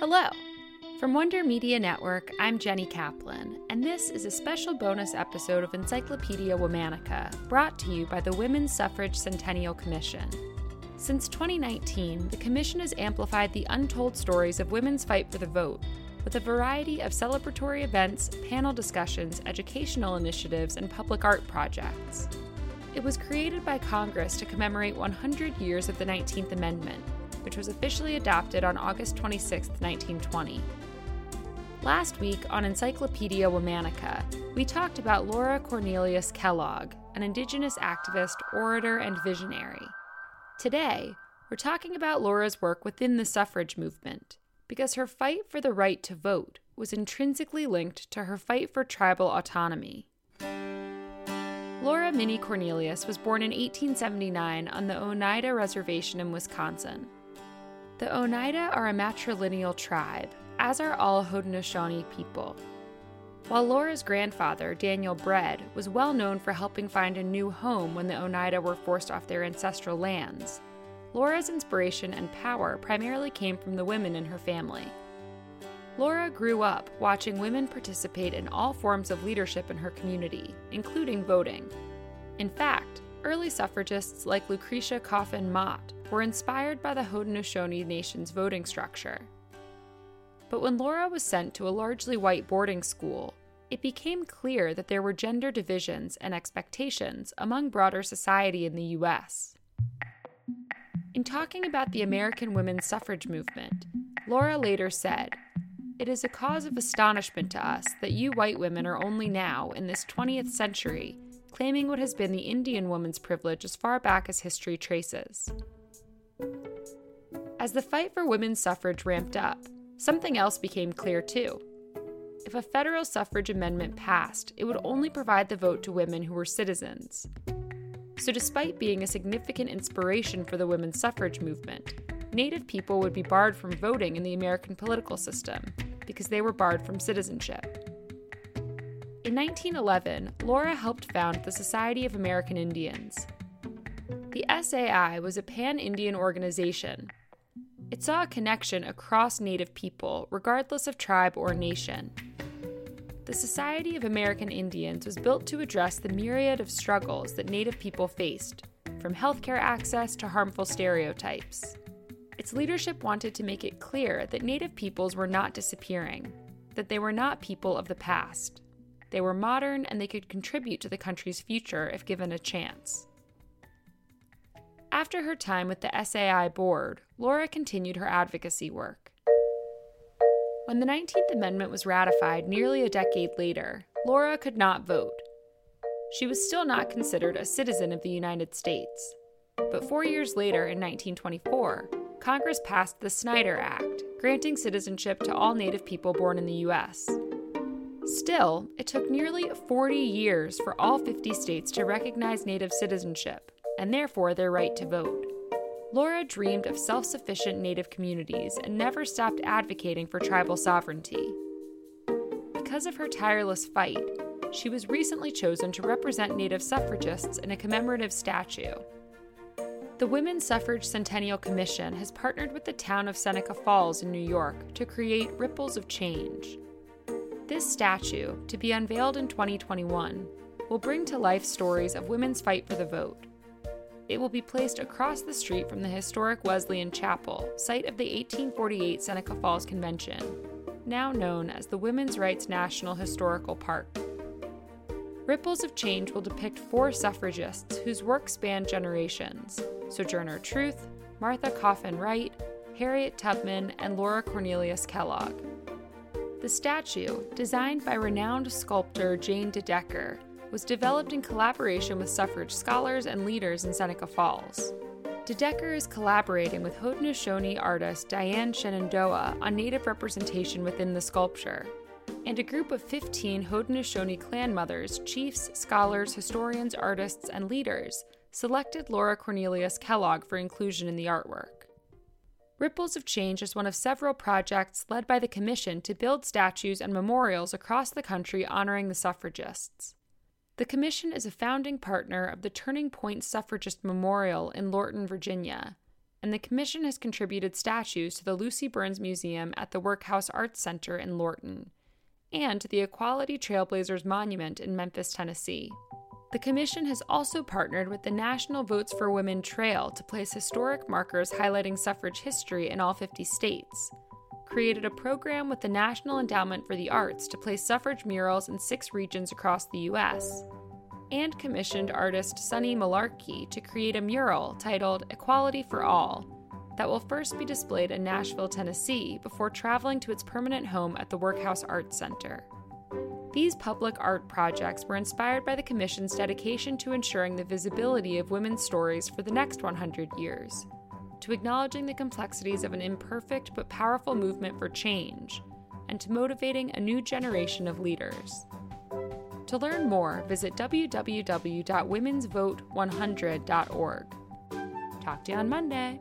Hello! From Wonder Media Network, I'm Jenny Kaplan, and this is a special bonus episode of Encyclopedia Womannica, brought to you by the Women's Suffrage Centennial Commission. Since 2019, the Commission has amplified the untold stories of women's fight for the vote with a variety of celebratory events, panel discussions, educational initiatives, and public art projects. It was created by Congress to commemorate 100 years of the 19th Amendment, which was officially adopted on August 26, 1920. Last week on Encyclopedia Womannica, we talked about Laura Cornelius Kellogg, an Indigenous activist, orator, and visionary. Today, we're talking about Laura's work within the suffrage movement, because her fight for the right to vote was intrinsically linked to her fight for tribal autonomy. Laura Minnie Cornelius was born in 1879 on the Oneida Reservation in Wisconsin. The Oneida are a matrilineal tribe, as are all Haudenosaunee people. While Laura's grandfather, Daniel Bread, was well known for helping find a new home when the Oneida were forced off their ancestral lands, Laura's inspiration and power primarily came from the women in her family. Laura grew up watching women participate in all forms of leadership in her community, including voting. In fact, early suffragists like Lucretia Coffin Mott were inspired by the Haudenosaunee Nation's voting structure. But when Laura was sent to a largely white boarding school, it became clear that there were gender divisions and expectations among broader society in the U.S. In talking about the American women's suffrage movement, Laura later said, It is a cause of astonishment to us that you white women are only now, in this 20th century, claiming what has been the Indian woman's privilege as far back as history traces. As the fight for women's suffrage ramped up, Something else became clear too. If a federal suffrage amendment passed, it would only provide the vote to women who were citizens. So, despite being a significant inspiration for the women's suffrage movement, Native people would be barred from voting in the American political system because they were barred from citizenship. In 1911, Laura helped found the Society of American Indians. The SAI was a pan Indian organization it saw a connection across Native people, regardless of tribe or nation. The Society of American Indians was built to address the myriad of struggles that Native people faced, from healthcare access to harmful stereotypes. Its leadership wanted to make it clear that Native peoples were not disappearing, that they were not people of the past. They were modern and they could contribute to the country's future if given a chance. After her time with the SAI board, Laura continued her advocacy work. When the 19th Amendment was ratified nearly a decade later, Laura could not vote. She was still not considered a citizen of the United States. But four years later, in 1924, Congress passed the Snyder Act, granting citizenship to all Native people born in the U.S. Still, it took nearly 40 years for all 50 states to recognize Native citizenship, and therefore their right to vote. Laura dreamed of self sufficient Native communities and never stopped advocating for tribal sovereignty. Because of her tireless fight, she was recently chosen to represent Native suffragists in a commemorative statue. The Women's Suffrage Centennial Commission has partnered with the town of Seneca Falls in New York to create Ripples of Change. This statue, to be unveiled in 2021, will bring to life stories of women's fight for the vote it will be placed across the street from the historic Wesleyan Chapel, site of the 1848 Seneca Falls Convention, now known as the Women's Rights National Historical Park. Ripples of Change will depict four suffragists whose work spanned generations Sojourner Truth, Martha Coffin Wright, Harriet Tubman, and Laura Cornelius Kellogg. The statue, designed by renowned sculptor Jane De Decker, was developed in collaboration with suffrage scholars and leaders in Seneca Falls. De Decker is collaborating with Haudenosaunee artist Diane Shenandoah on Native representation within the sculpture, and a group of 15 Haudenosaunee clan mothers, chiefs, scholars, historians, artists, and leaders selected Laura Cornelius Kellogg for inclusion in the artwork. Ripples of Change is one of several projects led by the Commission to build statues and memorials across the country honoring the suffragists. The Commission is a founding partner of the Turning Point Suffragist Memorial in Lorton, Virginia, and the Commission has contributed statues to the Lucy Burns Museum at the Workhouse Arts Center in Lorton and to the Equality Trailblazers Monument in Memphis, Tennessee. The Commission has also partnered with the National Votes for Women Trail to place historic markers highlighting suffrage history in all 50 states, created a program with the National Endowment for the Arts to place suffrage murals in six regions across the U.S., and commissioned artist Sunny Mullarkey to create a mural titled Equality for All that will first be displayed in Nashville, Tennessee, before traveling to its permanent home at the Workhouse Arts Center. These public art projects were inspired by the Commission's dedication to ensuring the visibility of women's stories for the next 100 years, to acknowledging the complexities of an imperfect but powerful movement for change, and to motivating a new generation of leaders. To learn more, visit www.womensvote100.org. Talk to you on Monday.